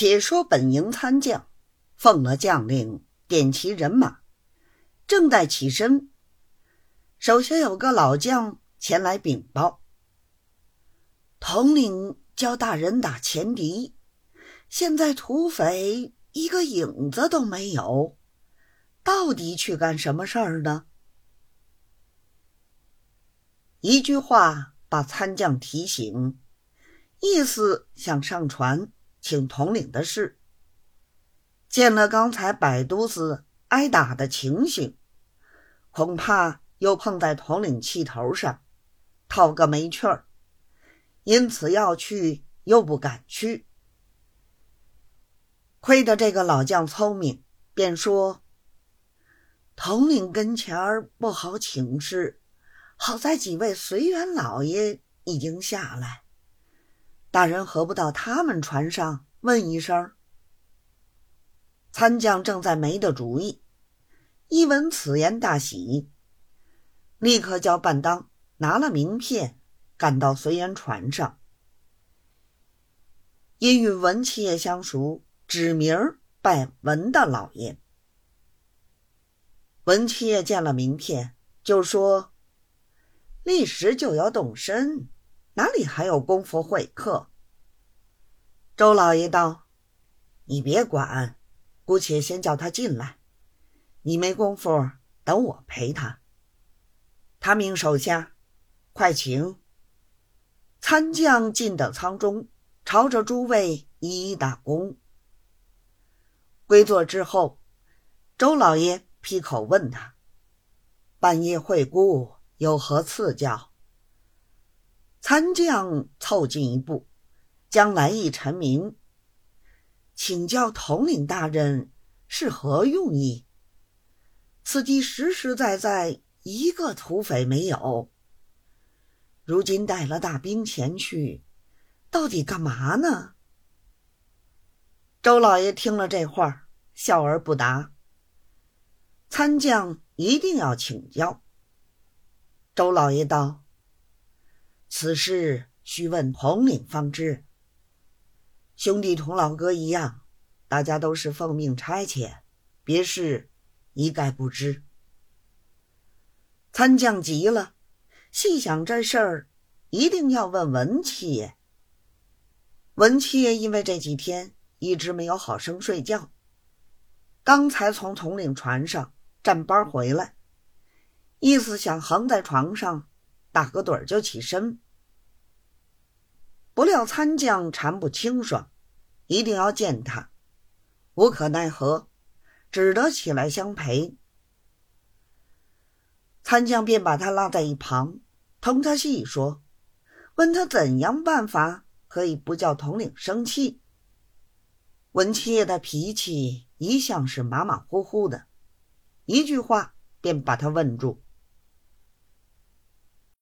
且说本营参将奉了将令，点齐人马，正待起身，手下有个老将前来禀报：统领教大人打前敌，现在土匪一个影子都没有，到底去干什么事儿呢？一句话把参将提醒，意思想上船。请统领的事，见了刚才百都司挨打的情形，恐怕又碰在统领气头上，讨个没趣儿，因此要去又不敢去。亏得这个老将聪明，便说：“统领跟前儿不好请示，好在几位随员老爷已经下来。”大人何不到他们船上问一声？参将正在没的主意，一闻此言大喜，立刻叫半当拿了名片，赶到随员船上。因与文七爷相熟，指名拜文大老爷。文七爷见了名片，就说：“立时就要动身。”哪里还有功夫会客？周老爷道：“你别管，姑且先叫他进来。你没工夫，等我陪他。”他命手下：“快请。”参将进到舱中，朝着诸位一一打工。归座之后，周老爷劈口问他：“半夜会姑有何赐教？”参将凑近一步，将来意陈明，请教统领大人是何用意？此地实实在在一个土匪没有，如今带了大兵前去，到底干嘛呢？周老爷听了这话，笑而不答。参将一定要请教。周老爷道。此事须问统领方知。兄弟同老哥一样，大家都是奉命差遣，别事一概不知。参将急了，细想这事儿，一定要问文七爷。文七爷因为这几天一直没有好生睡觉，刚才从统领船上站班回来，意思想横在床上。打个盹儿就起身，不料参将缠不清爽，一定要见他，无可奈何，只得起来相陪。参将便把他拉在一旁，同他细说，问他怎样办法可以不叫统领生气。文七爷的脾气一向是马马虎虎的，一句话便把他问住。